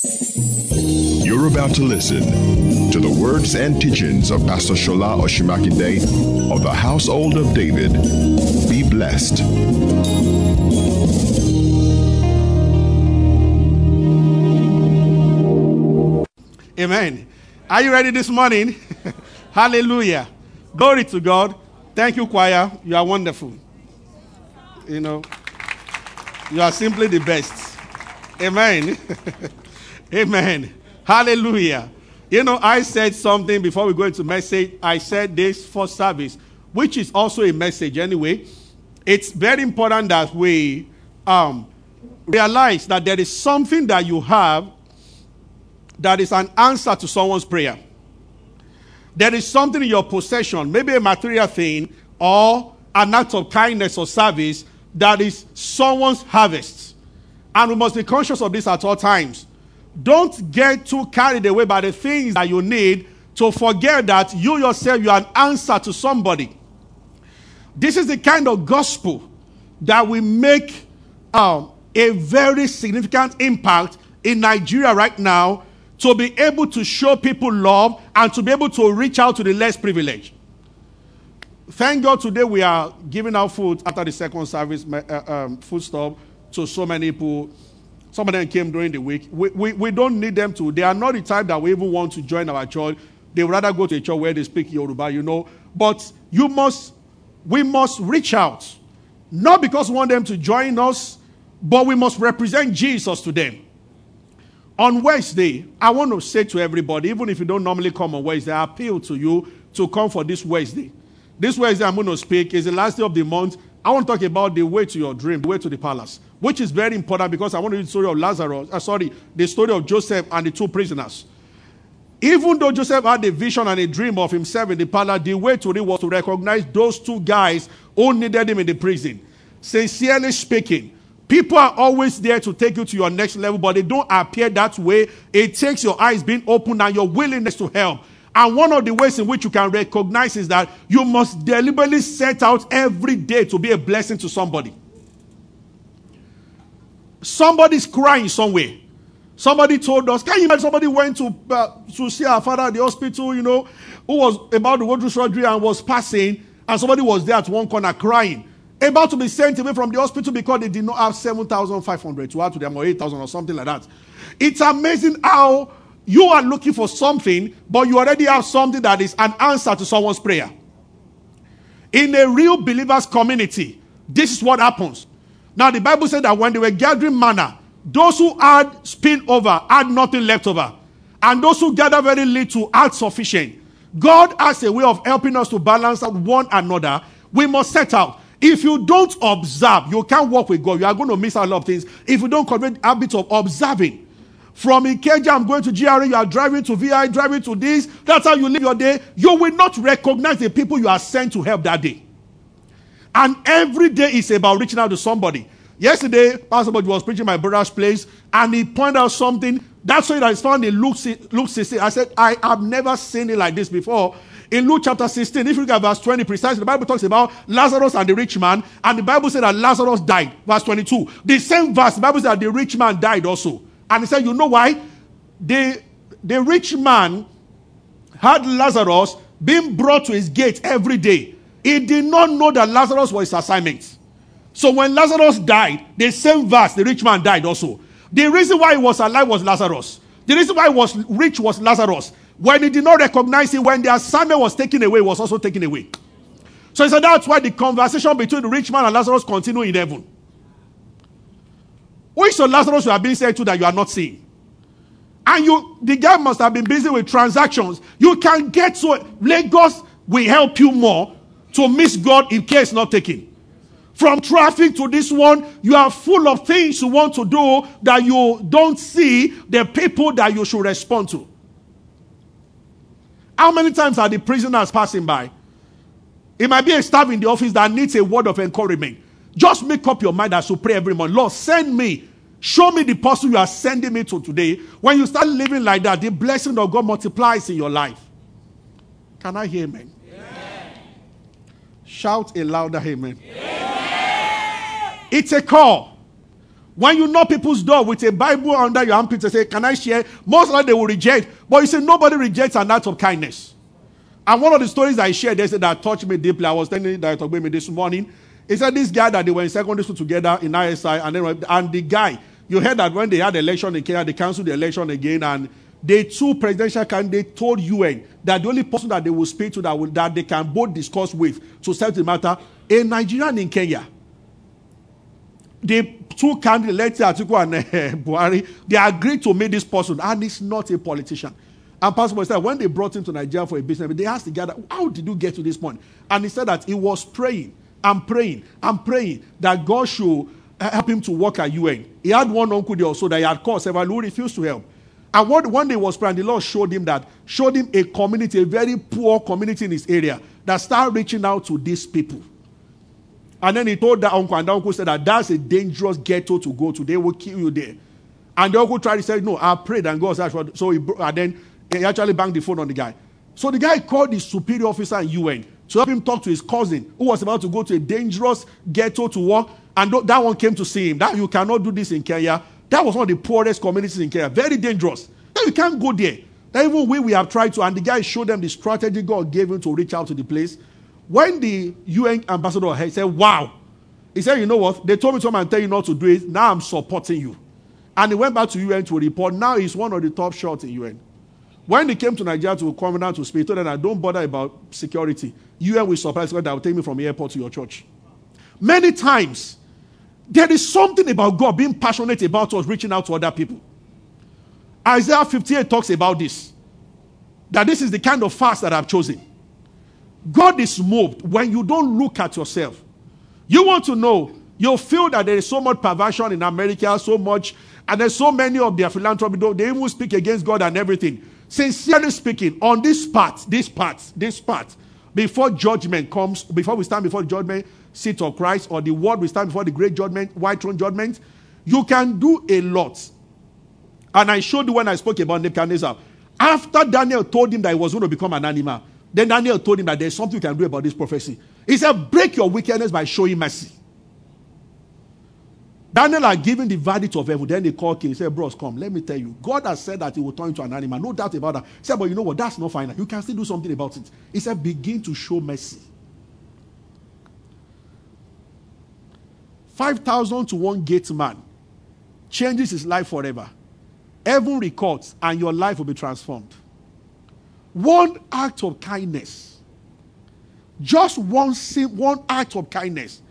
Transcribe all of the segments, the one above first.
You're about to listen to the words and teachings of Pastor Shola Osunmakinde of the Household of David. Be blessed. Amen. Are you ready this morning? Hallelujah. Glory to God. Thank you, choir. You are wonderful. You know, you are simply the best. Amen. Amen. Hallelujah. You know, I said something before we go into message. I said this for service, which is also a message anyway. It's very important that we um, realize that there is something that you have that is an answer to someone's prayer. There is something in your possession, maybe a material thing or an act of kindness or service that is someone's harvest. And we must be conscious of this at all times. Don't get too carried away by the things that you need to forget that you yourself, you are an answer to somebody. This is the kind of gospel that will make um, a very significant impact in Nigeria right now to be able to show people love and to be able to reach out to the less privileged. Thank God today we are giving out food after the second service, uh, um, food stop to so many people. Some of them came during the week. We, we, we don't need them to. They are not the type that we even want to join our church. They would rather go to a church where they speak Yoruba, you know. But you must, we must reach out. Not because we want them to join us, but we must represent Jesus to them. On Wednesday, I want to say to everybody, even if you don't normally come on Wednesday, I appeal to you to come for this Wednesday. This Wednesday, I'm going to speak. It's the last day of the month. I want to talk about the way to your dream, the way to the palace, which is very important because I want to read the story of Lazarus. Uh, sorry, the story of Joseph and the two prisoners. Even though Joseph had a vision and a dream of himself in the palace, the way to it was to recognize those two guys who needed him in the prison. Sincerely speaking, People are always there to take you to your next level, but they don't appear that way. It takes your eyes being open and your willingness to help. And one of the ways in which you can recognize is that you must deliberately set out every day to be a blessing to somebody. Somebody's crying somewhere. Somebody told us, can you imagine somebody went to, uh, to see our father at the hospital, you know, who was about to go through surgery and was passing, and somebody was there at one corner crying about to be sent away from the hospital because they did not have 7,500 to add to them or 8,000 or something like that. It's amazing how you are looking for something, but you already have something that is an answer to someone's prayer. In a real believers community, this is what happens. Now, the Bible said that when they were gathering manna, those who had spin over had nothing left over, and those who gather very little had sufficient. God has a way of helping us to balance out one another. We must set out. If you don't observe, you can't work with God. You are going to miss a lot of things. If you don't cultivate habits of observing, from Ikeja, I'm going to GRA, you are driving to VI, driving to this. That's how you live your day. You will not recognize the people you are sent to help that day. And every day is about reaching out to somebody. Yesterday, Pastor Bud was preaching my brother's place, and he pointed out something. That's why I found in Luke, Luke 16. I said, I have never seen it like this before. In Luke chapter 16, if you look at verse 20 precisely, the Bible talks about Lazarus and the rich man, and the Bible said that Lazarus died. Verse 22. The same verse, the Bible said that the rich man died also. And he said, You know why? The, the rich man had Lazarus being brought to his gate every day. He did not know that Lazarus was his assignment. So when Lazarus died, the same verse, the rich man died also. The reason why he was alive was Lazarus. The reason why he was rich was Lazarus. When he did not recognize him, when the assignment was taken away, was also taken away. So he said that's why the conversation between the rich man and Lazarus continued in heaven. Which of Lazarus you are being said to that you are not seeing? And you, the guy must have been busy with transactions. You can get to Lagos will help you more to miss God if care is not taken. From traffic to this one, you are full of things you want to do that you don't see the people that you should respond to. How many times are the prisoners passing by? It might be a staff in the office that needs a word of encouragement. Just make up your mind as you pray every morning. Lord, send me. Show me the person you are sending me to today. When you start living like that, the blessing of God multiplies in your life. Can I hear amen? Shout a louder amen. Yeah. It's a call. When you knock people's door with a Bible under your armpit and say, Can I share? Most likely they will reject. But you say, Nobody rejects an act of kindness. And one of the stories I shared, they said that touched me deeply. I was telling with me this morning. He said this guy that they were in secondary school together in ISI, and then and the guy, you heard that when they had the election in Kenya, they canceled the election again, and the two presidential candidates told UN that the only person that they will speak to that, will, that they can both discuss with to settle the matter, a Nigerian in Kenya. The two candidates, Atiku and uh, Buhari, they agreed to meet this person, and it's not a politician. And Pastor said, when they brought him to Nigeria for a business, they asked the guy, How did you get to this point? And he said that he was praying and praying and praying that God should help him to work at UN. He had one uncle there also that he had called several who refused to help. And what, one day was praying, the Lord showed him that, showed him a community, a very poor community in his area that started reaching out to these people. And then he told that uncle, and the uncle said that that's a dangerous ghetto to go to. They will kill you there. And the uncle tried to say, No, I prayed and God said, so he, and then he actually banged the phone on the guy. So the guy called the superior officer in UN to help him talk to his cousin who was about to go to a dangerous ghetto to work. And that one came to see him. That you cannot do this in Kenya. That was one of the poorest communities in Kenya. Very dangerous. That you can't go there. Even we, we have tried to, and the guy showed them the strategy God gave him to reach out to the place. When the UN ambassador he said, Wow. He said, You know what? They told me to come and tell you not to do it. Now I'm supporting you. And he went back to UN to report. Now he's one of the top shots in UN. When they came to Nigeria to come down to speak, told them, I don't bother about security. UN will supply God that will take me from the airport to your church. Many times, there is something about God being passionate about us reaching out to other people. Isaiah 58 talks about this. That this is the kind of fast that I've chosen. God is moved when you don't look at yourself. You want to know, you'll feel that there is so much perversion in America, so much, and there's so many of their philanthropy, they even speak against God and everything sincerely speaking, on this part, this part, this part, before judgment comes, before we stand before judgment seat of Christ, or the word we stand before the great judgment, white throne judgment, you can do a lot. And I showed you when I spoke about Nebuchadnezzar. After Daniel told him that he was going to become an animal, then Daniel told him that there's something you can do about this prophecy. He said, Break your wickedness by showing mercy. Daniel had given the verdict of heaven. Then they called king. He said, Bros, come, let me tell you. God has said that he will turn into an animal. No doubt about that. He said, But you know what? That's not final. You can still do something about it. He said, Begin to show mercy. 5,000 to one gate man changes his life forever. Heaven records, and your life will be transformed. One act of kindness, just one, one act of kindness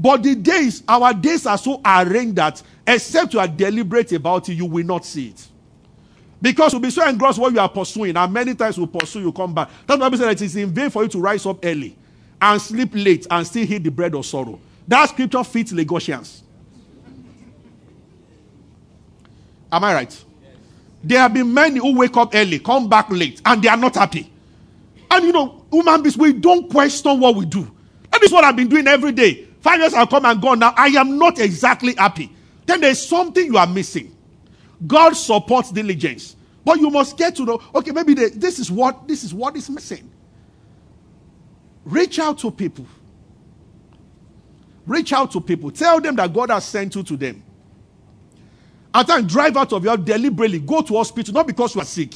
but the days, our days are so arranged that except you are deliberate about it, you will not see it. Because you'll be so engrossed what you are pursuing, and many times will pursue you come back. That's why I said that it is in vain for you to rise up early and sleep late and still eat the bread of sorrow. That scripture fits Lagosians. Am I right? There have been many who wake up early, come back late, and they are not happy. And you know, human beings, we don't question what we do. That is what I've been doing every day. Five years have come and gone now. I am not exactly happy. Then there's something you are missing. God supports diligence. But you must get to know, okay, maybe the, this is what this is what is missing. Reach out to people. Reach out to people. Tell them that God has sent you to them. At times, drive out of your deliberately. Go to hospital, not because you are sick.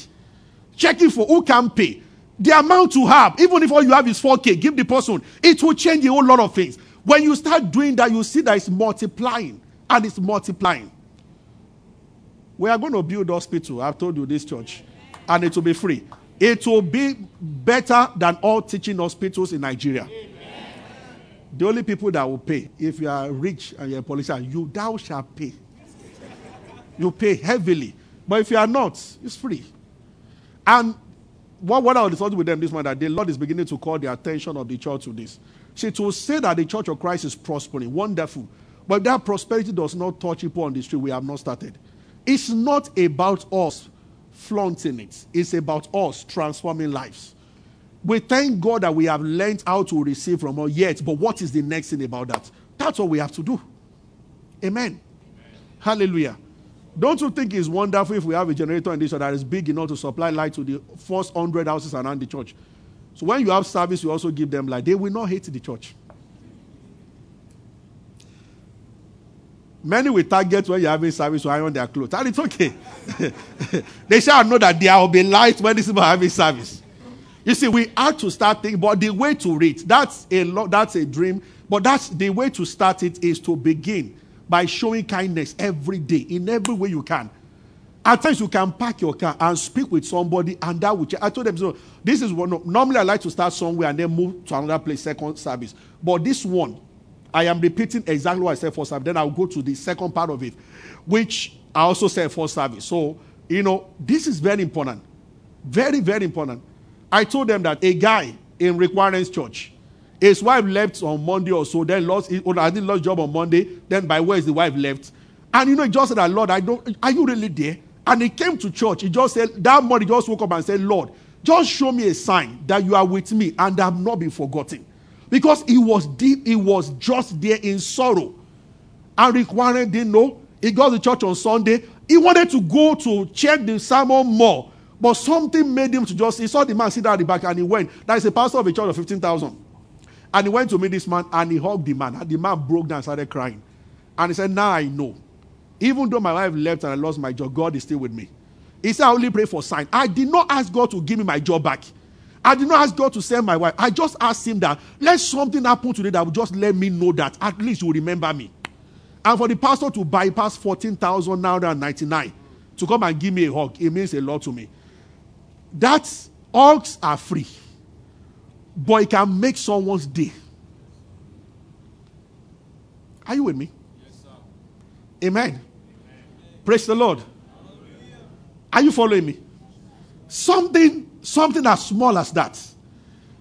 Checking for who can pay. The amount you have, even if all you have is 4K, give the person. It will change a whole lot of things. When you start doing that, you see that it's multiplying and it's multiplying. We are going to build hospital. I've told you this church, and it will be free. It will be better than all teaching hospitals in Nigeria. The only people that will pay, if you are rich and you're a politician, you thou shall pay. You pay heavily. But if you are not, it's free. And what, what I was discussing with them this morning, that the Lord is beginning to call the attention of the church to this. See, to say that the church of Christ is prospering, wonderful. But that prosperity does not touch people on the street, we have not started. It's not about us flaunting it, it's about us transforming lives. We thank God that we have learned how to receive from our yet, but what is the next thing about that? That's what we have to do. Amen. Amen. Hallelujah. Don't you think it's wonderful if we have a generator in this that is big enough to supply light to the first hundred houses around the church? So when you have service, you also give them light. They will not hate the church. Many will target when you're having service to iron their clothes. And it's okay. they shall know that there will be light when people are having service. You see, we have to start thinking, but the way to read, that's a lo- that's a dream. But that's the way to start it is to begin by showing kindness every day, in every way you can. At times you can park your car and speak with somebody, and that will. Ch- I told them so. This is one. Normally, I like to start somewhere and then move to another place, second service. But this one, I am repeating exactly what I said for service. Then I'll go to the second part of it, which I also said for service. So you know, this is very important, very very important. I told them that a guy in Rick Warren's Church, his wife left on Monday or so, then lost. I did lost job on Monday. Then by Wednesday, the wife left, and you know, he just said Lord, I don't. Are you really there? And he came to church. He just said, that morning, just woke up and said, Lord, just show me a sign that you are with me and I have not been forgotten. Because he was deep, he was just there in sorrow. And Rick Warren didn't know. He got to church on Sunday. He wanted to go to check the sermon more. But something made him to just, he saw the man sit at the back and he went. That is a pastor of a church of 15,000. And he went to meet this man and he hugged the man. And the man broke down and started crying. And he said, Now I know even though my wife left and I lost my job, God is still with me. He said, I only pray for sign. I did not ask God to give me my job back. I did not ask God to send my wife. I just asked Him that let something happen today that will just let me know that at least you remember me. And for the pastor to bypass 14,999 to come and give me a hug, it means a lot to me. That hugs are free, but it can make someone's day. Are you with me? Yes, Amen. Amen. Praise the Lord. Hallelujah. Are you following me? Something, something as small as that.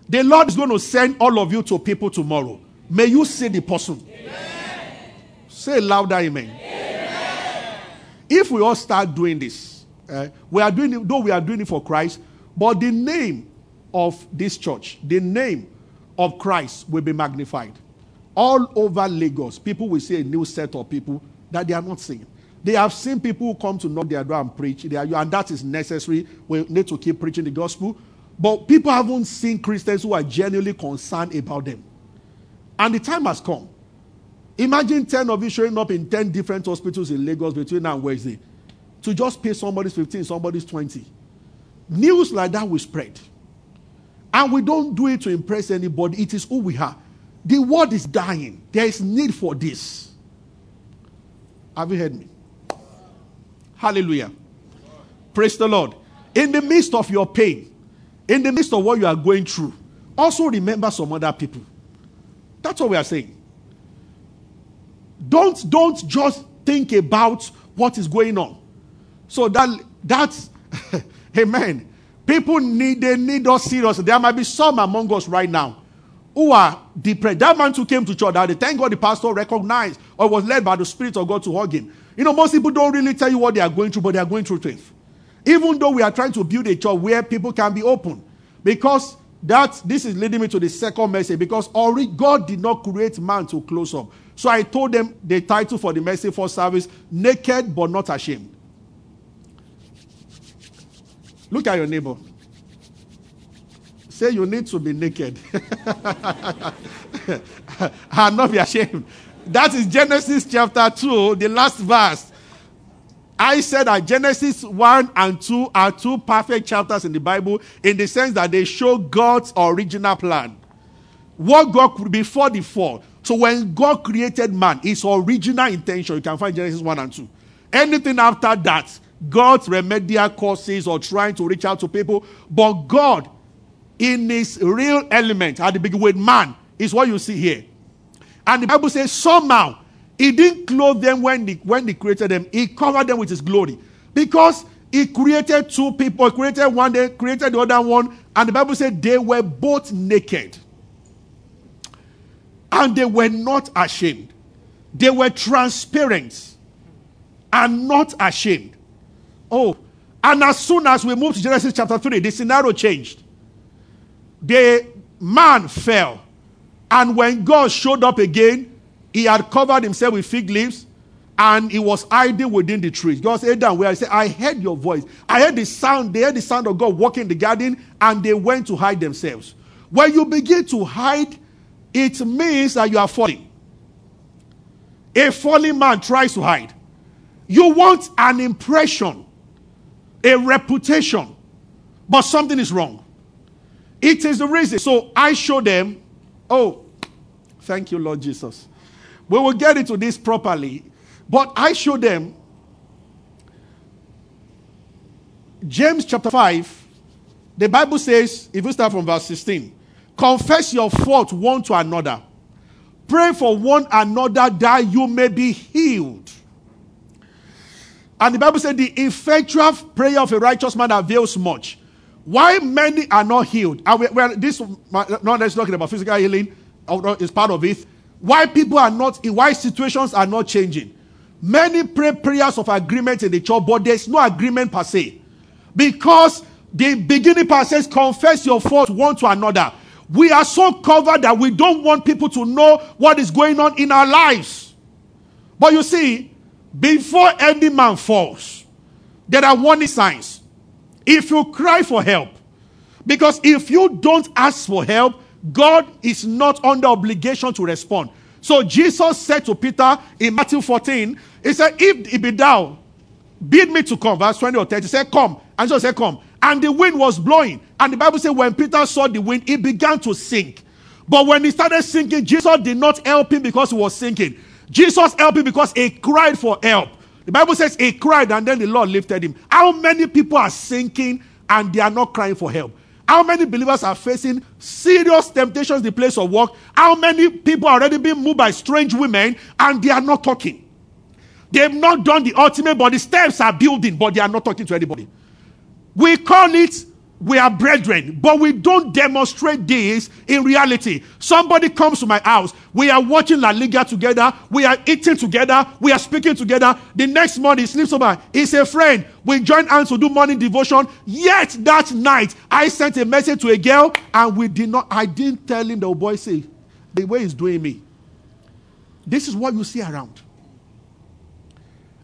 The Lord is going to send all of you to people tomorrow. May you see the person. Amen. Say louder, amen. amen. If we all start doing this, uh, we are doing it, though we are doing it for Christ, but the name of this church, the name of Christ will be magnified. All over Lagos, people will see a new set of people that they are not seeing. They have seen people who come to knock their door and preach, are, and that is necessary. We need to keep preaching the gospel. But people haven't seen Christians who are genuinely concerned about them. And the time has come. Imagine 10 of you showing up in 10 different hospitals in Lagos between now and Wednesday to just pay somebody's 15, somebody's 20. News like that will spread. And we don't do it to impress anybody, it is who we are. The world is dying. There is need for this. Have you heard me? Hallelujah. Praise the Lord. In the midst of your pain, in the midst of what you are going through, also remember some other people. That's what we are saying. Don't don't just think about what is going on. So that that's amen. People need they need us seriously. There might be some among us right now who are depressed. That man who came to church that day, thank God the pastor recognized or was led by the Spirit of God to hug him. You know, most people don't really tell you what they are going through, but they are going through things. Even though we are trying to build a church where people can be open. Because that this is leading me to the second message. Because already God did not create man to close up. So I told them the title for the message for service, Naked but Not Ashamed. Look at your neighbor. Say you need to be naked and ah, not be ashamed. That is Genesis chapter 2, the last verse. I said that Genesis 1 and 2 are two perfect chapters in the Bible in the sense that they show God's original plan. What God before the fall. So when God created man, his original intention, you can find Genesis 1 and 2. Anything after that, God's remedial causes or trying to reach out to people, but God in his real element at the beginning with man is what you see here. And the Bible says somehow he didn't clothe them when he, when he created them, he covered them with his glory. Because he created two people, he created one, they created the other one, and the Bible said they were both naked. And they were not ashamed. They were transparent and not ashamed. Oh, and as soon as we move to Genesis chapter 3, the scenario changed the man fell. And when God showed up again, he had covered himself with fig leaves and he was hiding within the trees. God said, Down where I said, I heard your voice. I heard the sound. They heard the sound of God walking in the garden and they went to hide themselves. When you begin to hide, it means that you are falling. a falling man tries to hide. You want an impression, a reputation, but something is wrong. It is the reason. So I show them, oh, thank you, Lord Jesus. We will get into this properly, but I show them James chapter 5, the Bible says, if you start from verse 16, confess your fault one to another. Pray for one another that you may be healed. And the Bible said, the effectual prayer of a righteous man avails much. Why many are not healed? And we, well, this not let's talking about physical healing is part of it. Why people are not, why situations are not changing. Many pray prayers of agreement in the church, but there's no agreement per se. Because the beginning part says, confess your fault one to another. We are so covered that we don't want people to know what is going on in our lives. But you see, before any man falls, there are warning signs. If you cry for help, because if you don't ask for help, God is not under obligation to respond. So Jesus said to Peter in Matthew 14, He said, If it be thou, bid me to come. Verse 20 or 30. He said, Come. And so said, Come. And the wind was blowing. And the Bible said, when Peter saw the wind, he began to sink. But when he started sinking, Jesus did not help him because he was sinking. Jesus helped him because he cried for help. The Bible says he cried and then the Lord lifted him. How many people are sinking and they are not crying for help? How many believers are facing serious temptations in the place of work? How many people are already being moved by strange women and they are not talking? They've not done the ultimate, but the steps are building, but they are not talking to anybody. We call it we are brethren, but we don't demonstrate this in reality. Somebody comes to my house, we are watching La Liga together, we are eating together, we are speaking together. The next morning, he sleeps over. He's a friend. We join hands to do morning devotion. Yet that night, I sent a message to a girl, and we did not, I didn't tell him the boy say, the way he's doing me. This is what you see around.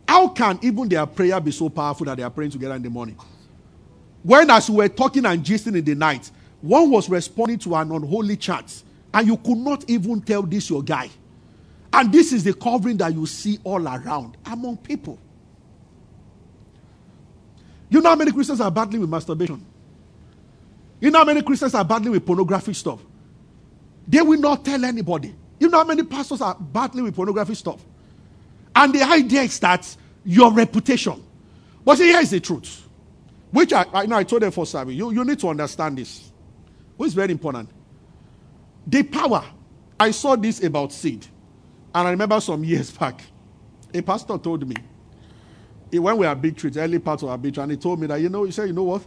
How can even their prayer be so powerful that they are praying together in the morning? When as we were talking and gisting in the night, one was responding to an unholy chat, and you could not even tell this your guy. And this is the covering that you see all around among people. You know how many Christians are battling with masturbation? You know how many Christians are battling with pornographic stuff? They will not tell anybody. You know how many pastors are battling with pornography stuff? And the idea is that your reputation. But see, here is the truth. Which I, I know I told them for service. You, you need to understand this. Which is very important. The power. I saw this about seed. And I remember some years back, a pastor told me, eh, when we are big trees, early part of our big and he told me that, you know, he said, you know what?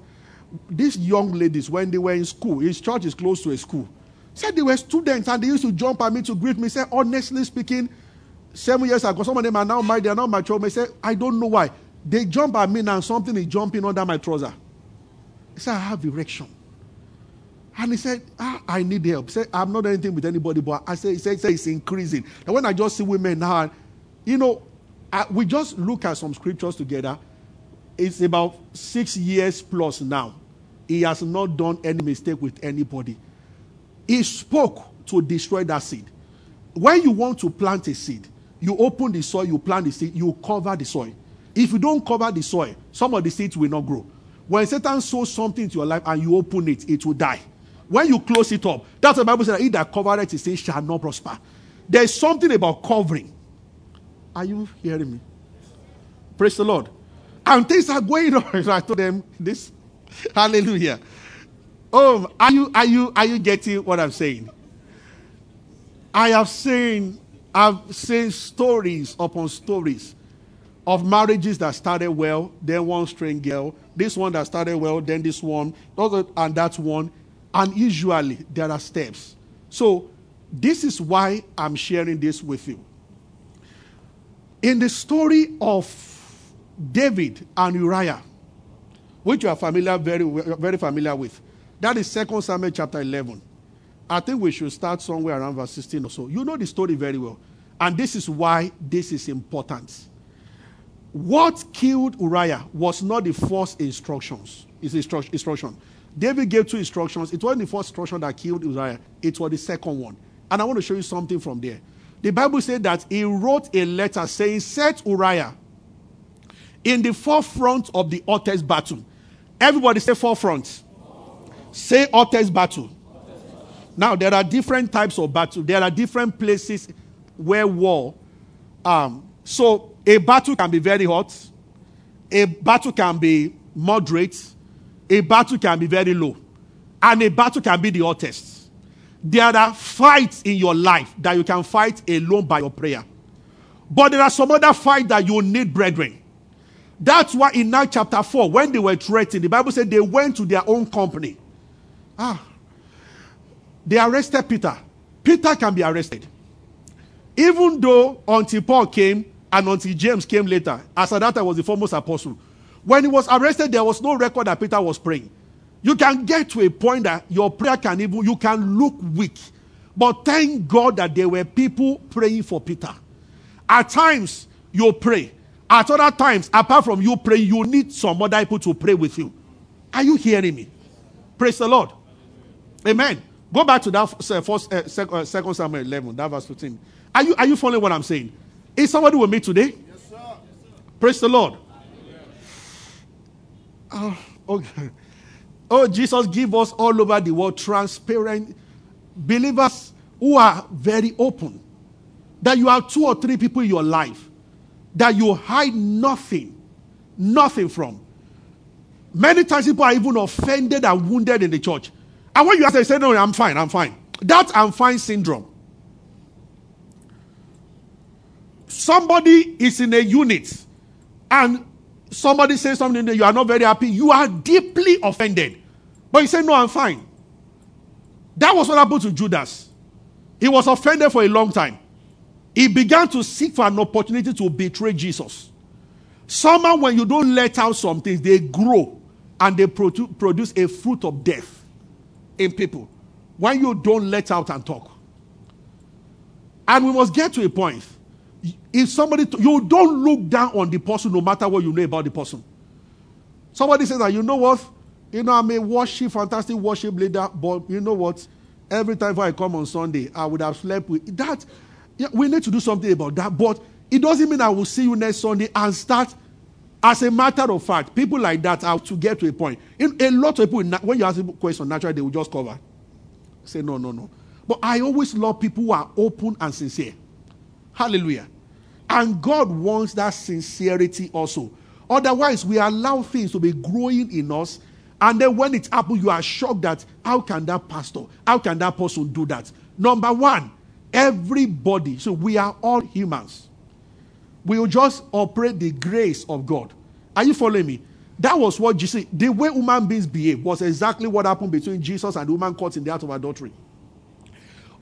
These young ladies, when they were in school, his church is close to a school, said they were students and they used to jump at me to greet me. Said, honestly speaking, seven years ago, some of them are now married, they are now mature. They said, I don't know why. They jump at me now, something is jumping under my trouser. He said, I have erection. And he said, ah, I need help. He said, I'm not anything with anybody, but I said, he said, he said it's increasing. And when I just see women now, you know, I, we just look at some scriptures together. It's about six years plus now. He has not done any mistake with anybody. He spoke to destroy that seed. When you want to plant a seed, you open the soil, you plant the seed, you cover the soil. If you don't cover the soil, some of the seeds will not grow. When Satan sows something into your life and you open it, it will die. When you close it up, that's what the Bible says, he that covereth his sin shall not prosper. There's something about covering. Are you hearing me? Praise the Lord. And things are going on. I told them this. Hallelujah. Oh, are you are you are you getting what I'm saying? I have seen I've seen stories upon stories of marriages that started well, then one strange girl, this one that started well, then this one, and that one. And usually there are steps. So this is why I'm sharing this with you. In the story of David and Uriah, which you are familiar, very, very familiar with, that is 2 Samuel chapter 11. I think we should start somewhere around verse 16 or so. You know the story very well. And this is why this is important. What killed Uriah was not the first instructions. It's instruction. David gave two instructions. It wasn't the first instruction that killed Uriah. It was the second one. And I want to show you something from there. the Bible said that he wrote a letter saying, Set Uriah in the forefront of the hottest battle. Everybody say forefront. Say hottest battle. Now, there are different types of battle. There are different places where war. Um, so, a battle can be very hot. A battle can be moderate. A battle can be very low. And a battle can be the hottest. There are fights in your life that you can fight alone by your prayer. But there are some other fights that you need brethren. That's why in Acts chapter 4, when they were threatened, the Bible said they went to their own company. Ah. They arrested Peter. Peter can be arrested. Even though until Paul came and until James came later, as at that time was the foremost apostle. When he was arrested, there was no record that Peter was praying. You can get to a point that your prayer can even, you can look weak. But thank God that there were people praying for Peter. At times, you pray. At other times, apart from you praying, you need some other people to pray with you. Are you hearing me? Praise the Lord. Amen. Go back to that uh, first, uh, second, uh, second Samuel 11, that verse 15. Are you, are you following what I'm saying? Is somebody with me today? Yes, sir. Praise the Lord. Oh, okay. oh, Jesus, give us all over the world transparent believers who are very open. That you have two or three people in your life that you hide nothing, nothing from. Many times people are even offended and wounded in the church. And when you ask them, say, No, I'm fine, I'm fine. That I'm fine syndrome. Somebody is in a unit and somebody says something that you are not very happy, you are deeply offended. But you say, No, I'm fine. That was what happened to Judas. He was offended for a long time. He began to seek for an opportunity to betray Jesus. Somehow, when you don't let out some things, they grow and they produce a fruit of death in people. When you don't let out and talk. And we must get to a point. If somebody, you don't look down on the person no matter what you know about the person. Somebody says that, you know what? You know, I'm a worship, fantastic worship leader, but you know what? Every time I come on Sunday, I would have slept with that. Yeah, we need to do something about that. But it doesn't mean I will see you next Sunday and start. As a matter of fact, people like that are to get to a point. In, a lot of people, when you ask a question, naturally they will just cover. Say, no, no, no. But I always love people who are open and sincere. Hallelujah. And God wants that sincerity also. Otherwise, we allow things to be growing in us. And then when it happens, you are shocked that how can that pastor, how can that person do that? Number one, Everybody. So we are all humans. We will just operate the grace of God. Are you following me? That was what you see. the way human beings behave was exactly what happened between Jesus and the woman caught in the act of adultery.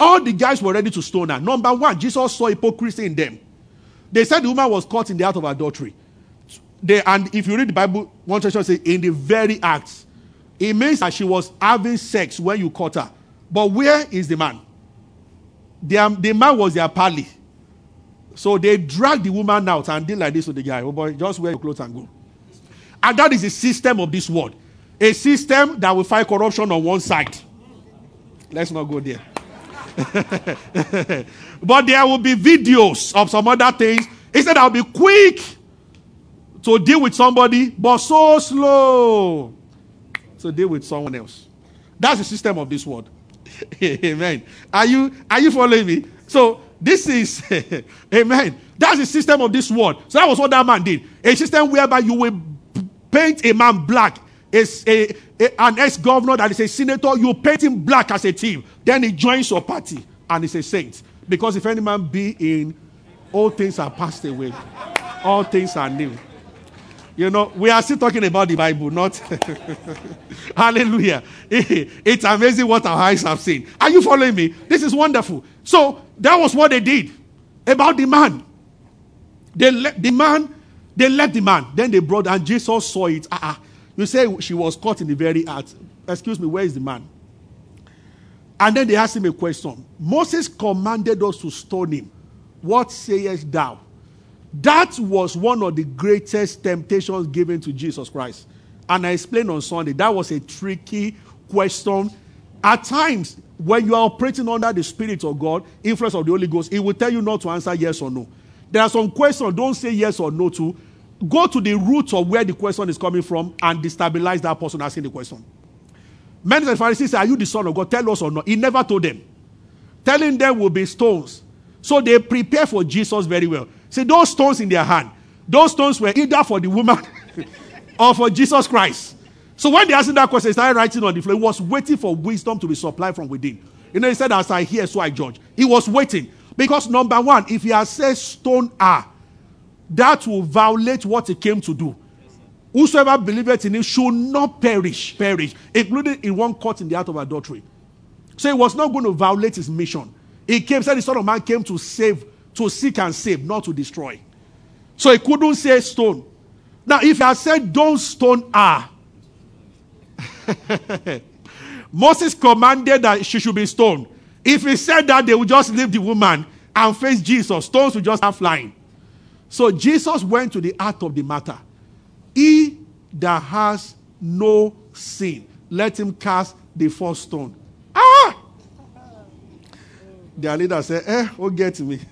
All the guys were ready to stone her. Number one, Jesus saw hypocrisy in them. They said the woman was caught in the act of adultery. They, and if you read the Bible, one church says in the very act. It means that she was having sex when you caught her. But where is the man? the, the man was their pally. So they dragged the woman out and did like this to the guy. Oh boy, just wear your clothes and go. And that is the system of this world. A system that will fight corruption on one side. Let's not go there. but there will be videos of some other things. He said, I'll be quick to deal with somebody, but so slow to deal with someone else. That's the system of this world. amen. Are you are you following me? So this is amen. That's the system of this world. So that was what that man did. A system whereby you will paint a man black. A, a, an ex-governor that is a senator, you paint him black as a team. Then he joins your party and is a saint. Because if any man be in, all things are passed away. All things are new. You know, we are still talking about the Bible, not. Hallelujah. It's amazing what our eyes have seen. Are you following me? This is wonderful. So, that was what they did about the man. They let the man, they let the man. Then they brought, and Jesus saw it. Uh-uh. You say she was caught in the very act. Excuse me, where is the man? And then they asked him a question. Moses commanded us to stone him. What sayest thou? That was one of the greatest temptations given to Jesus Christ. And I explained on Sunday that was a tricky question. At times, when you are operating under the Spirit of God, influence of the Holy Ghost, it will tell you not to answer yes or no. There are some questions, don't say yes or no to. Go to the root of where the question is coming from and destabilize that person asking the question. Many of the Pharisees say, Are you the Son of God? Tell us or not. He never told them. Telling them will be stones. So they prepare for Jesus very well. See, those stones in their hand, those stones were either for the woman or for Jesus Christ. So when they asked that question, he started writing on the floor. He was waiting for wisdom to be supplied from within. You know, he said, As I hear, so I judge. He was waiting. Because number one, if he has said stone are, that will violate what he came to do. Whosoever believeth in him should not perish, perish, including in one caught in the act of adultery. So he was not going to violate his mission. He came, said the Son of Man came to save, to seek and save, not to destroy. So he couldn't say stone. Now, if had said, Don't stone her, Moses commanded that she should be stoned. If he said that, they would just leave the woman and face Jesus. Stones would just start flying. So Jesus went to the heart of the matter. He that has no sin, let him cast the first stone. Ah! Their leader said, Eh, oh, get me.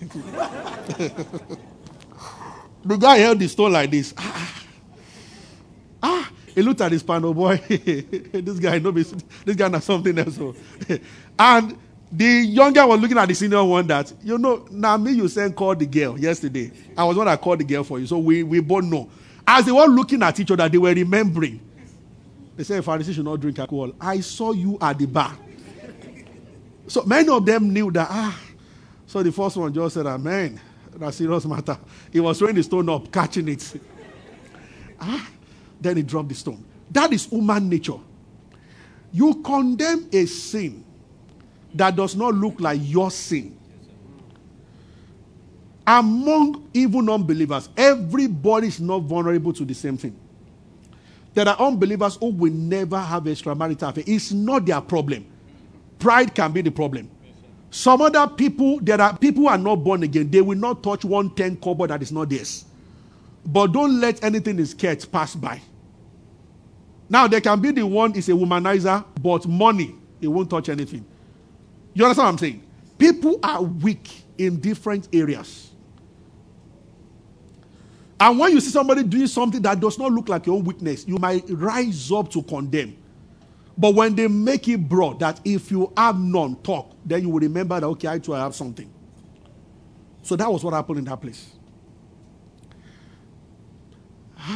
the guy held the stone like this. Ah! ah. He looked at his panel boy. this guy, no, this guy has something else. Oh. and the younger was looking at the senior one that, you know, now me, you sent call the girl yesterday. I was one that called the girl for you. So we, we both know. As they were looking at each other, they were remembering. They said, Pharisee should not drink alcohol. I saw you at the bar. So many of them knew that, ah. So the first one just said, Amen. That's serious matter. He was throwing the stone up, catching it. ah. Then he dropped the stone. That is human nature. You condemn a sin that does not look like your sin. Among even unbelievers, everybody is not vulnerable to the same thing. There are unbelievers who will never have extramarital affair. It's not their problem. Pride can be the problem. Some other people, there are people who are not born again. They will not touch one ten kobo that is not theirs. But don't let anything is kept pass by. Now, there can be the one is a womanizer, but money, he won't touch anything. You understand what I'm saying? People are weak in different areas. And when you see somebody doing something that does not look like your own weakness, you might rise up to condemn. But when they make it broad that if you have none, talk, then you will remember that, okay, I too I have something. So that was what happened in that place.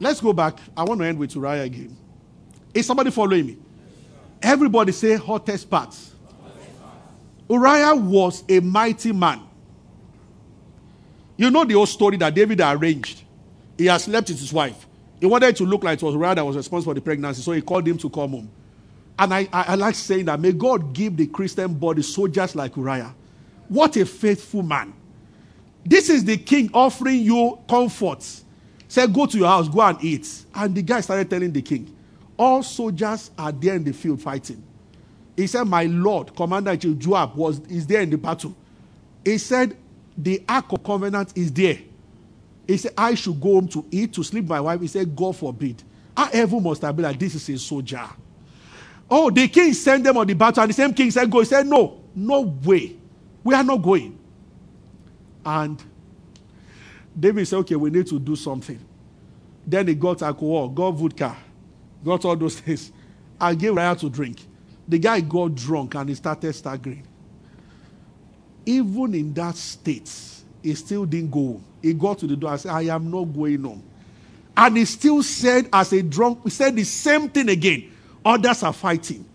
Let's go back. I want to end with Uriah again. Is somebody following me? Everybody say hottest parts. Uriah was a mighty man. You know the old story that David arranged. He had slept with his wife. He wanted to look like it was Uriah that was responsible for the pregnancy, so he called him to come home. And I, I, I like saying that may God give the Christian body soldiers like Uriah. What a faithful man. This is the king offering you comforts Said, Go to your house, go and eat. And the guy started telling the king, All soldiers are there in the field fighting. He said, My Lord, Commander Joab, was, is there in the battle. He said, The Ark of Covenant is there. He said, I should go home to eat, to sleep my wife. He said, God forbid. I ever must have been like, This is a soldier. Oh, the king sent them on the battle, and the same king said, Go. He said, No, no way. We are not going. And David said, okay, we need to do something. Then he got alcohol, got vodka, got all those things. I gave Raya to drink. The guy got drunk and he started staggering. Even in that state, he still didn't go. He got to the door and said, I am not going home. And he still said, as a drunk, he said the same thing again. Others are fighting.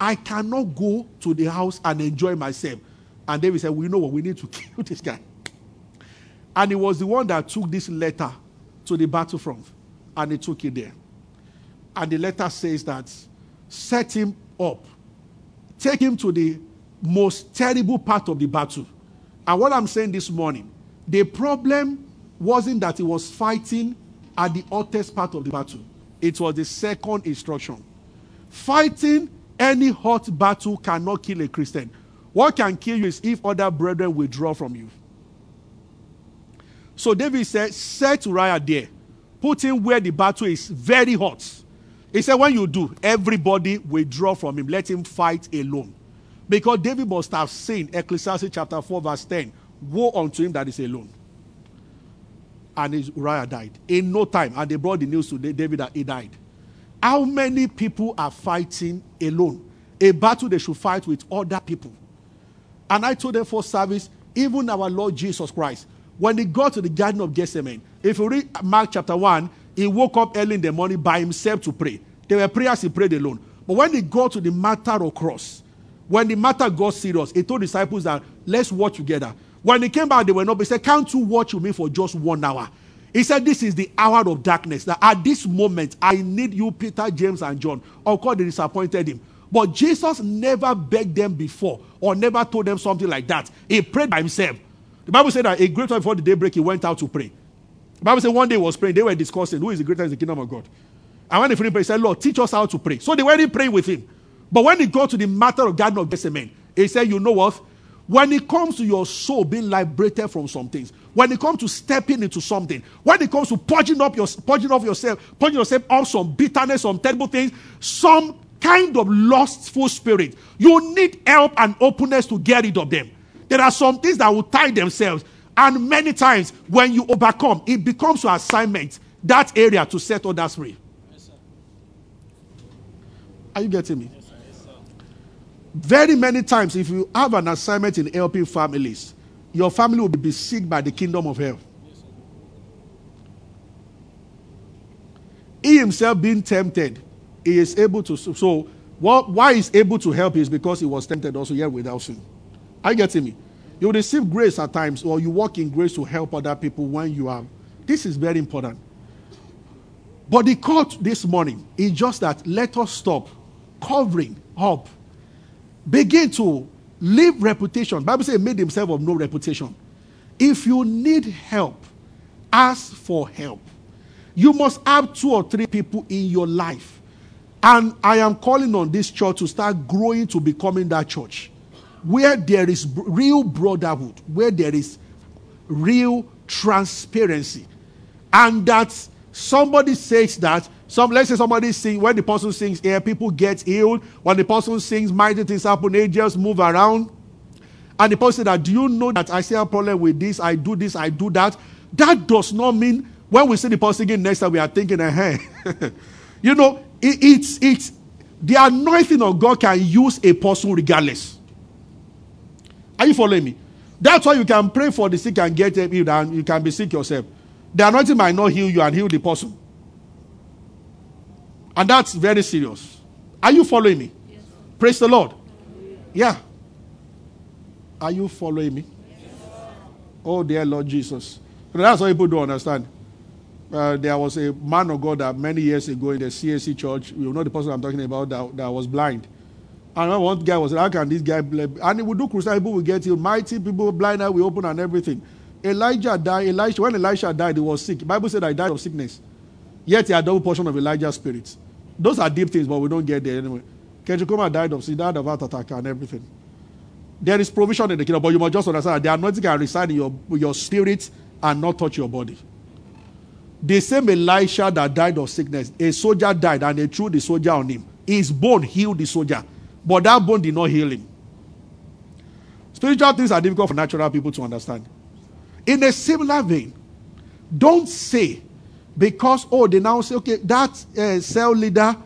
I cannot go to the house and enjoy myself. And David said, We know what we need to kill this guy. And he was the one that took this letter to the battlefront and he took it there. And the letter says that set him up, take him to the most terrible part of the battle. And what I'm saying this morning, the problem wasn't that he was fighting at the hottest part of the battle, it was the second instruction. Fighting any hot battle cannot kill a Christian. What can kill you is if other brethren withdraw from you. So David said, Set Uriah there. Put him where the battle is very hot. He said, when you do, everybody withdraw from him. Let him fight alone. Because David must have seen Ecclesiastes chapter 4, verse 10. Woe unto him that is alone. And his Uriah died. In no time. And they brought the news to David that he died. How many people are fighting alone? A battle they should fight with other people. And I told them for service, even our Lord Jesus Christ, when he got to the Garden of Gethsemane, if you read Mark chapter 1, he woke up early in the morning by himself to pray. There were prayers he prayed alone. But when he got to the matter of cross, when the matter got serious, he told disciples that let's watch together. When he came back, they were not. He said, Can't you watch with me for just one hour? He said, This is the hour of darkness. That at this moment, I need you, Peter, James, and John. Of course, they disappointed him. But Jesus never begged them before or never told them something like that. He prayed by himself. The Bible said that a great time before the daybreak, he went out to pray. The Bible said one day was praying. They were discussing who is the greatest in the kingdom of God. And when he finished praying, he said, Lord, teach us how to pray. So they weren't praying with him. But when he got to the matter of Garden of Gethsemane, he said, You know what? When it comes to your soul being liberated from some things, when it comes to stepping into something, when it comes to purging up your purging off yourself, purging yourself off some bitterness, some terrible things, some kind of lustful spirit, you need help and openness to get rid of them. There are some things that will tie themselves. And many times when you overcome, it becomes your assignment, that area to set others free. Yes, are you getting me? Very many times, if you have an assignment in helping families, your family will be besieged by the kingdom of hell. He himself being tempted, he is able to. So, what, why he's able to help is because he was tempted also, yet without sin. Are you getting me? You receive grace at times, or you walk in grace to help other people when you are. This is very important. But the call this morning is just that let us stop covering up begin to leave reputation. Bible says made himself of no reputation. If you need help, ask for help. You must have two or three people in your life. And I am calling on this church to start growing to becoming that church where there is real brotherhood, where there is real transparency. And that somebody says that some let's say somebody sing when the person sings here, people get healed. When the person sings, mighty things happen, angels move around. And the person that do you know that I see a problem with this, I do this, I do that. That does not mean when we see the person again next time we are thinking, hey, you know, it, it's it's the anointing of God can use a person regardless. Are you following me? That's why you can pray for the sick and get healed, and you can be sick yourself. The anointing might not heal you and heal the person. And that's very serious. Are you following me? Yes. Praise the Lord. Yeah. Are you following me? Yes. Oh, dear Lord Jesus. That's what people don't understand. Uh, there was a man of God that many years ago in the CAC church, you know the person I'm talking about, that, that was blind. And one guy was, like, How can this guy? And he would do crusade, people will get healed. Mighty people, blind eye, we open and everything. Elijah died. Elijah, when Elijah died, he was sick. The Bible said I died of sickness. Yet he had double portion of Elijah's spirit. Those are deep things, but we don't get there anyway. Kejikoma died of sin, died of heart attack and everything. There is provision in the kingdom, but you must just understand that the anointing can reside in your, your spirit and not touch your body. The same Elisha that died of sickness, a soldier died and they threw the soldier on him. His bone healed the soldier, but that bone did not heal him. Spiritual things are difficult for natural people to understand. In a similar vein, don't say because, oh, they now say, okay, that uh, cell leader,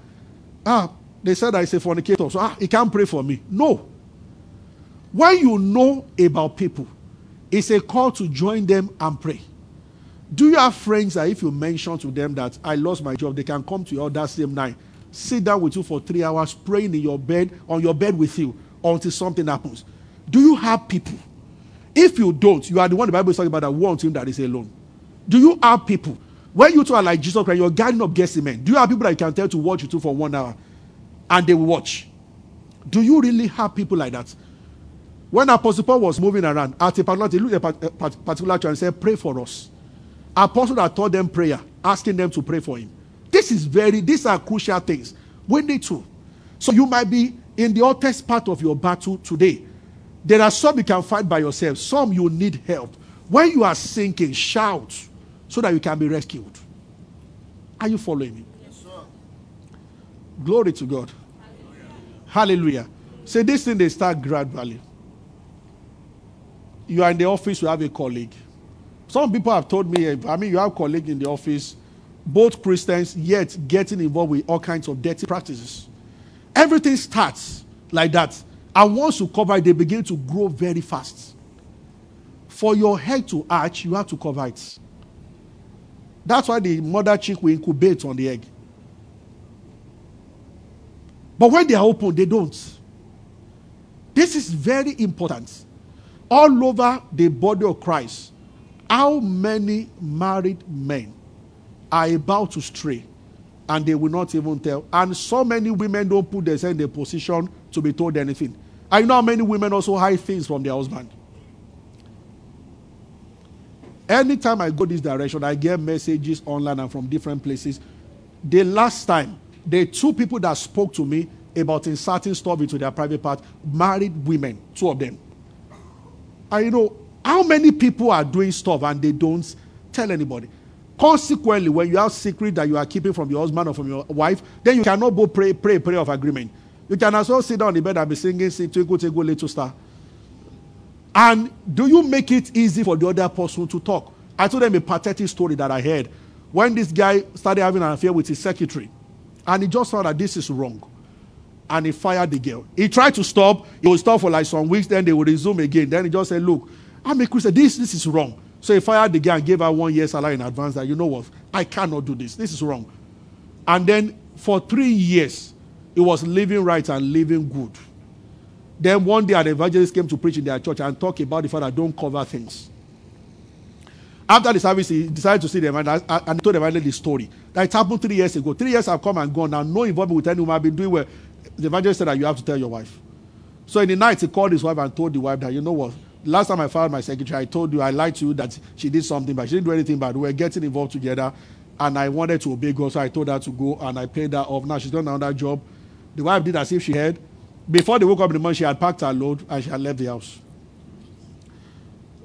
ah, they said I say fornicator, so ah, he can't pray for me. No. When you know about people, it's a call to join them and pray. Do you have friends that if you mention to them that I lost my job, they can come to you that same night, sit down with you for three hours, praying in your bed, on your bed with you until something happens? Do you have people? If you don't, you are the one the Bible is talking about that one him that is alone. Do you have people? When you two are like Jesus Christ, you're guiding up men. Do you have people that you can tell to watch you two for one hour and they will watch? Do you really have people like that? When Apostle Paul was moving around, at a particular, he looked at a particular church and said, Pray for us. Apostle that taught them prayer, asking them to pray for him. This is very, these are crucial things. We need to. So you might be in the hottest part of your battle today. There are some you can fight by yourself, some you need help. When you are sinking, shout so that you can be rescued. Are you following me? Yes, sir. Glory to God. Hallelujah. Say this thing they start gradually. You are in the office, you have a colleague. Some people have told me, I mean, you have a colleague in the office, both Christians, yet getting involved with all kinds of dirty practices. Everything starts like that. And once you cover it, they begin to grow very fast. For your head to arch, you have to cover it. That's why the mother chick will incubate on the egg. But when they are open, they don't. This is very important. All over the body of Christ, how many married men are about to stray and they will not even tell? And so many women don't put themselves in a position to be told anything. I know how many women also hide things from their husband. Anytime I go this direction, I get messages online and from different places. The last time, the two people that spoke to me about inserting stuff into their private part, married women, two of them. I know how many people are doing stuff and they don't tell anybody. Consequently, when you have secret that you are keeping from your husband or from your wife, then you cannot go pray, pray, pray of agreement. You can well sit down in the bed and be singing, sing, twinkle, twinkle, little star. And do you make it easy for the other person to talk? I told them a pathetic story that I heard when this guy started having an affair with his secretary. And he just found that this is wrong. And he fired the girl. He tried to stop. He would stop for like some weeks. Then they would resume again. Then he just said, Look, I'm a Christian. This, this is wrong. So he fired the girl and gave her one year salary in advance that, you know what? I cannot do this. This is wrong. And then for three years, he was living right and living good. Then one day, an evangelist came to preach in their church and talk about the fact that don't cover things. After the service, he decided to see them and, and told them the story. That it happened three years ago. Three years have come and gone. Now, no involvement with anyone. I've been doing well. The evangelist said that you have to tell your wife. So in the night, he called his wife and told the wife that, you know what? Last time I fired my secretary, I told you I lied to you that she did something, but she didn't do anything bad. We were getting involved together, and I wanted to obey God, so I told her to go, and I paid her off. Now she's done another job. The wife did as if she had. Before they woke up in the morning, she had packed her load and she had left the house.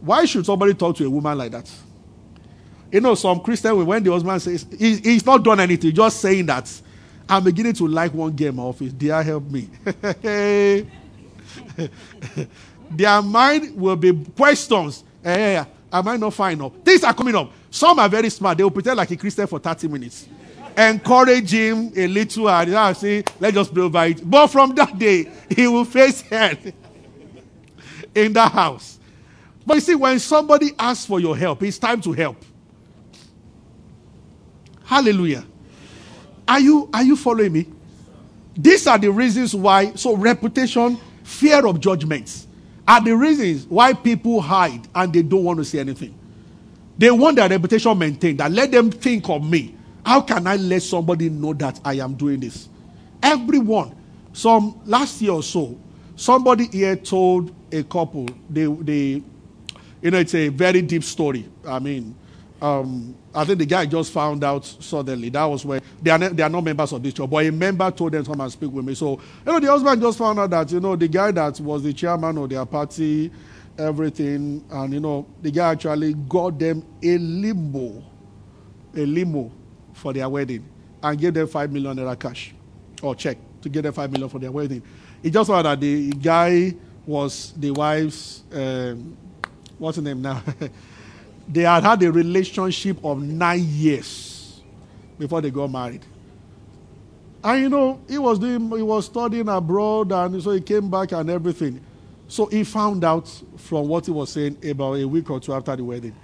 Why should somebody talk to a woman like that? You know, some Christian, when the husband says, he, he's not done anything, just saying that, I'm beginning to like one game my office. Dear, help me. Their mind will be questions. Eh, hey, am I not fine enough? Things are coming up. Some are very smart. They will pretend like a Christian for 30 minutes encourage him a little and you know, say, let's just pray over it. But from that day, he will face hell in that house. But you see, when somebody asks for your help, it's time to help. Hallelujah. Are you are you following me? These are the reasons why so reputation, fear of judgments are the reasons why people hide and they don't want to say anything. They want their reputation maintained. That let them think of me. How can I let somebody know that I am doing this? Everyone. Some last year or so, somebody here told a couple, they, they you know, it's a very deep story. I mean, um, I think the guy just found out suddenly. That was where they are, they are not members of this church, but a member told them to come and speak with me. So, you know, the husband just found out that, you know, the guy that was the chairman of their party, everything, and, you know, the guy actually got them a limo, a limo for their wedding and gave them five million naira cash or check to get them five million for their wedding. It just found that the guy was the wife's um, what's the name now? they had had a relationship of nine years before they got married. And you know, he was doing he was studying abroad and so he came back and everything. So he found out from what he was saying about a week or two after the wedding.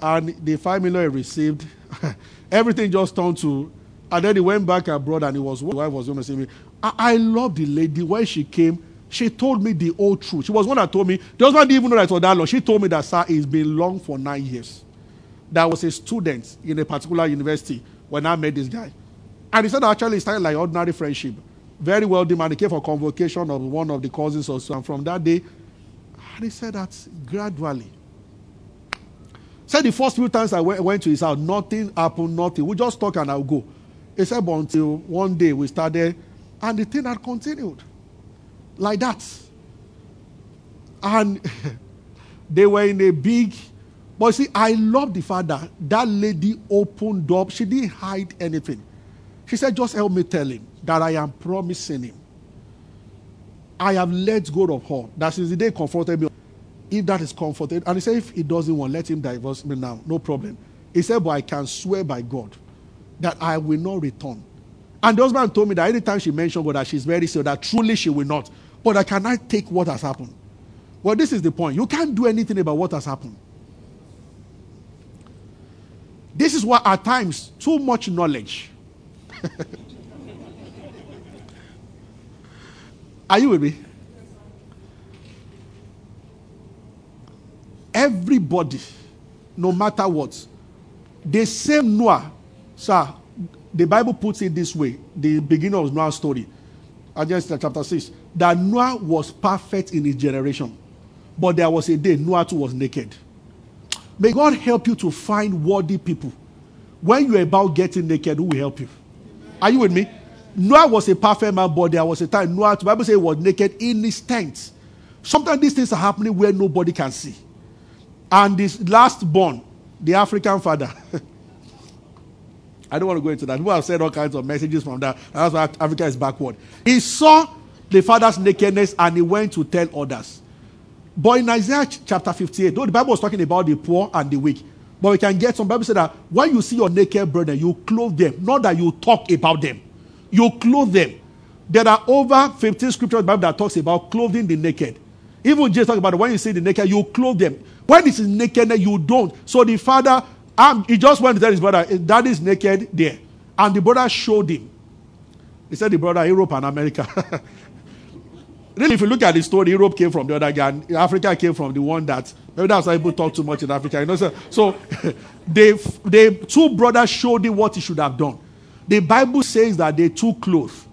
And the five million he received Everything just turned to, and then he went back abroad and he was, wife was to say me, I, I love the lady. When she came, she told me the whole truth. She was one that told me, the didn't even know that it was that long. She told me that, sir, it's been long for nine years. That was a student in a particular university when I met this guy. And he said actually it started like ordinary friendship. Very wealthy man. He came for convocation of one of the cousins or. And from that day, and he said that gradually, Said the first few times I went, went to his house, nothing happened, nothing. We just talk and I'll go. He said, but until one day we started, and the thing had continued like that. And they were in a big, but see, I love the fact that that lady opened up. She didn't hide anything. She said, Just help me tell him that I am promising him. I have let go of her. That since the day confronted me, if that is comforted, and he said, If he doesn't want, let him divorce me now. No problem. He said, But I can swear by God that I will not return. And the husband told me that anytime she mentioned God, that she's very sure that truly she will not. But I cannot take what has happened. Well, this is the point. You can't do anything about what has happened. This is why at times too much knowledge. Are you with me? Everybody, no matter what, the same Noah, sir, the Bible puts it this way the beginning of Noah's story, Genesis chapter 6, that Noah was perfect in his generation. But there was a day Noah too was naked. May God help you to find worthy people. When you're about getting naked, who will help you? Are you with me? Noah was a perfect man, but there was a time Noah, the Bible says, was naked in his tent. Sometimes these things are happening where nobody can see. And this last born, the African father, I don't want to go into that. People have said all kinds of messages from that. That's why Africa is backward. He saw the father's nakedness and he went to tell others. But in Isaiah chapter 58, though the Bible was talking about the poor and the weak, but we can get some Bible say that when you see your naked brother, you clothe them, not that you talk about them. You clothe them. There are over 15 scriptures in the Bible that talks about clothing the naked. Even Jesus talk about it. when you see the naked, you clothe them. When it's naked, you don't. So the father um, he just went to tell his brother, that is naked there. And the brother showed him. He said, The brother, Europe and America. really, if you look at the story, Europe came from the other guy, Africa came from the one that maybe that's why people talk too much in Africa. You know, so, so they, they two brothers showed him what he should have done. The Bible says that they took clothes.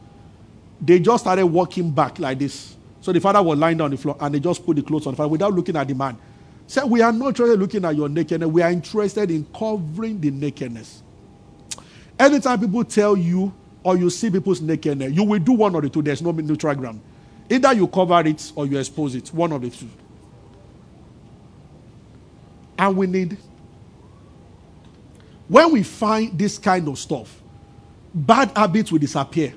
They just started walking back like this. So the father was lying down on the floor and they just put the clothes on the fire without looking at the man. Say, we are not interested looking at your nakedness. We are interested in covering the nakedness. Anytime people tell you or you see people's nakedness, you will do one or the two. There's no neutral ground. Either you cover it or you expose it. One of the two. And we need, when we find this kind of stuff, bad habits will disappear.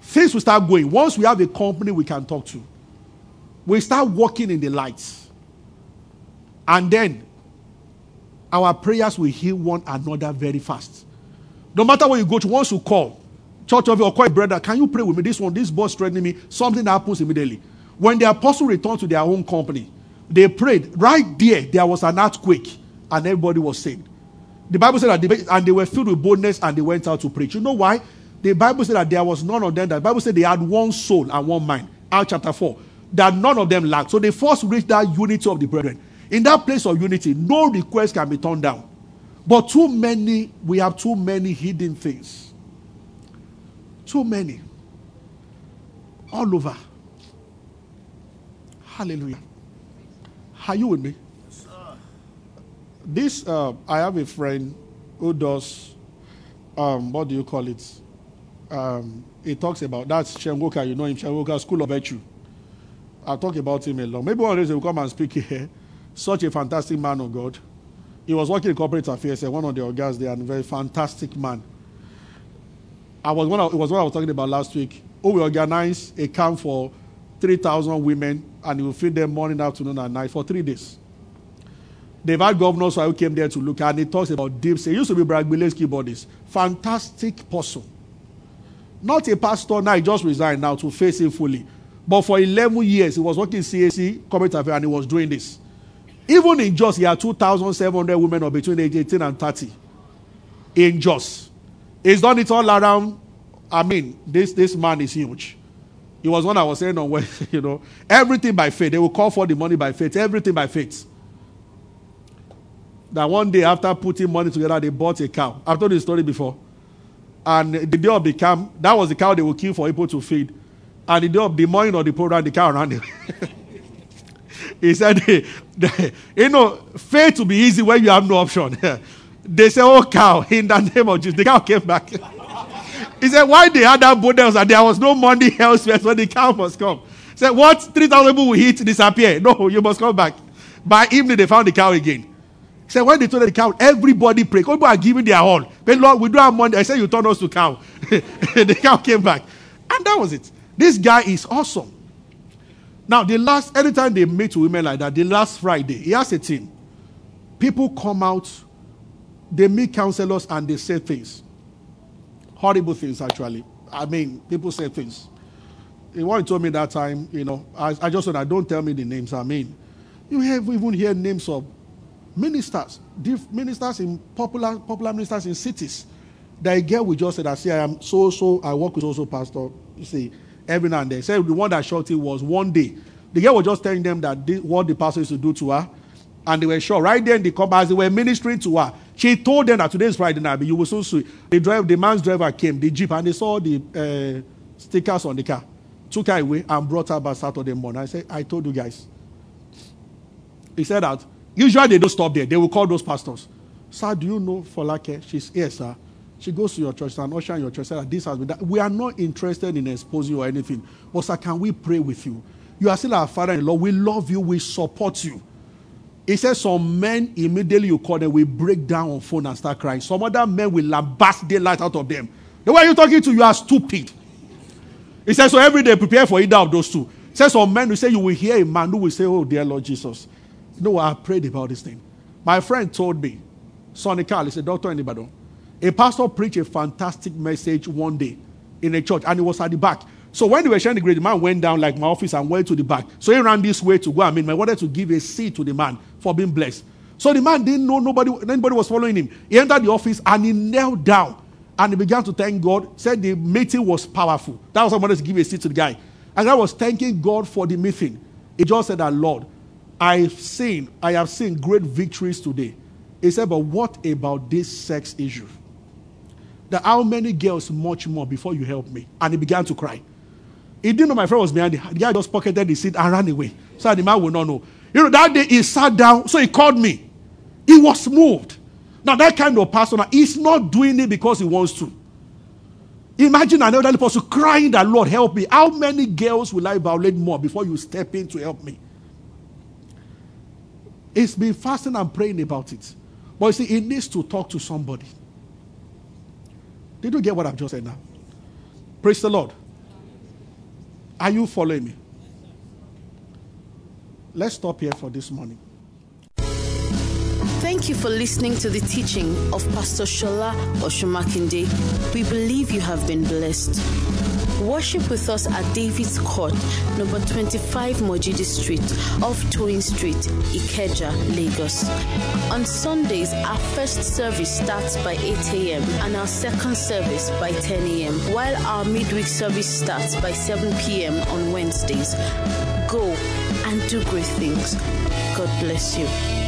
Things will start going. Once we have a company we can talk to, we start walking in the lights. And then our prayers will heal one another very fast. No matter where you go to, once you call, church of your call brother, can you pray with me? This one, this boss threatening me, something happens immediately. When the apostle returned to their own company, they prayed. Right there, there was an earthquake, and everybody was saved. The Bible said that they, and they were filled with boldness and they went out to preach. You know why? The Bible said that there was none of them. The Bible said they had one soul and one mind. Acts chapter 4. That none of them lacked. So they first reached that unity of the brethren. In that place of unity, no request can be turned down. But too many, we have too many hidden things. Too many. All over. Hallelujah. Are you with me? Yes, this, uh, I have a friend who does, um, what do you call it? Um, he talks about, that's Shengoka, you know him, Shengoka School of Virtue. I'll talk about him a lot. Maybe one day he will come and speak here. Such a fantastic man of God. He was working in corporate affairs and one of the guys there, and a very fantastic man. I was one of, it was what I was talking about last week. Oh, we organized a camp for 3,000 women, and will feed them morning, afternoon, and night for three days. They've had governors who came there to look, at, and he talks about deep. He used to be Bragg bodies. Fantastic person. Not a pastor now, he just resigned now to face him fully. But for 11 years, he was working CAC, corporate affairs, and he was doing this. Even in Jos, he had 2,700 women of between age 18 and 30. In Jos. He's done it all around. I mean, this, this man is huge. He was one I was saying on when, you know, everything by faith. They will call for the money by faith. Everything by faith. That one day after putting money together, they bought a cow. I've told you the story before. And the day of the camp, that was the cow they would kill for people to feed. And the day of the morning of the program, the cow ran. He said, you know, faith will be easy when you have no option. They said, oh, cow, in the name of Jesus. The cow came back. he said, why they had that bonus and there was no money elsewhere, so the cow must come. He said, what? 3,000 people will hit, disappear. No, you must come back. By evening, they found the cow again. He said, when they told the cow, everybody prayed. People are giving their all. But Lord, we don't have money. I said, you turn us to cow. the cow came back. And that was it. This guy is awesome. Now, the last, anytime they meet women like that, the last Friday, he has a team. People come out, they meet counselors and they say things. Horrible things, actually. I mean, people say things. What he told me that time, you know, I, I just said, I don't tell me the names. I mean, you have even hear names of ministers, ministers in popular, popular ministers in cities. That a girl will just say that, see, I am so, so, I work with also pastor. You see, every now and then. Said the one that shot it was one day. The girl was just telling them that this, what the pastor used to do to her. And they were sure. Right then, they come as they were ministering to her. She told them that today is Friday night, but you will soon see. The, drive, the man's driver came, the jeep, and they saw the uh, stickers on the car. Took her away and brought her back Saturday morning. I said, I told you guys. He said that usually they don't stop there. They will call those pastors. Sir, do you know Folake? She's yes, sir. She goes to your church and usher in your church. Said this has been that. We are not interested in exposing you or anything. But sir, can we pray with you? You are still our father-in-law. We love you. We support you. He says some men immediately you call them will break down on phone and start crying. Some other men will lambast daylight out of them. The way you're talking to, you are stupid. He says so every day prepare for either of those two. He says some men will say you will hear a man who will say, "Oh dear Lord Jesus." You know, I prayed about this thing. My friend told me, Sonny Carl, he's a doctor in Ibadan. A pastor preached a fantastic message one day in a church, and he was at the back. So when they were sharing the grade, the man went down like my office and went to the back. So he ran this way to go. I mean, I wanted to give a seat to the man for being blessed. So the man didn't know nobody, anybody was following him. He entered the office and he knelt down and he began to thank God. Said the meeting was powerful. That was wanted to give a seat to the guy. And I was thanking God for the meeting. He just said that, Lord, I've seen, I have seen great victories today. He said, but what about this sex issue? That how many girls much more before you help me? And he began to cry. He didn't know my friend was behind. The guy just pocketed the seat and ran away. So the man will not know. You know, that day he sat down, so he called me. He was moved. Now, that kind of person, he's not doing it because he wants to. Imagine an elderly person crying that, Lord, help me. How many girls will I violate more before you step in to help me? He's been fasting and praying about it. But you see, he needs to talk to somebody. Did you get what I've just said now? Praise the Lord. Are you following me? Let's stop here for this morning. Thank you for listening to the teaching of Pastor Shola Osunmakinde. We believe you have been blessed. Worship with us at David's Court, number 25 Mojidi Street, off Toyin Street, Ikeja, Lagos. On Sundays, our first service starts by 8 a.m. and our second service by 10 a.m., while our midweek service starts by 7 p.m. on Wednesdays. Go and do great things. God bless you.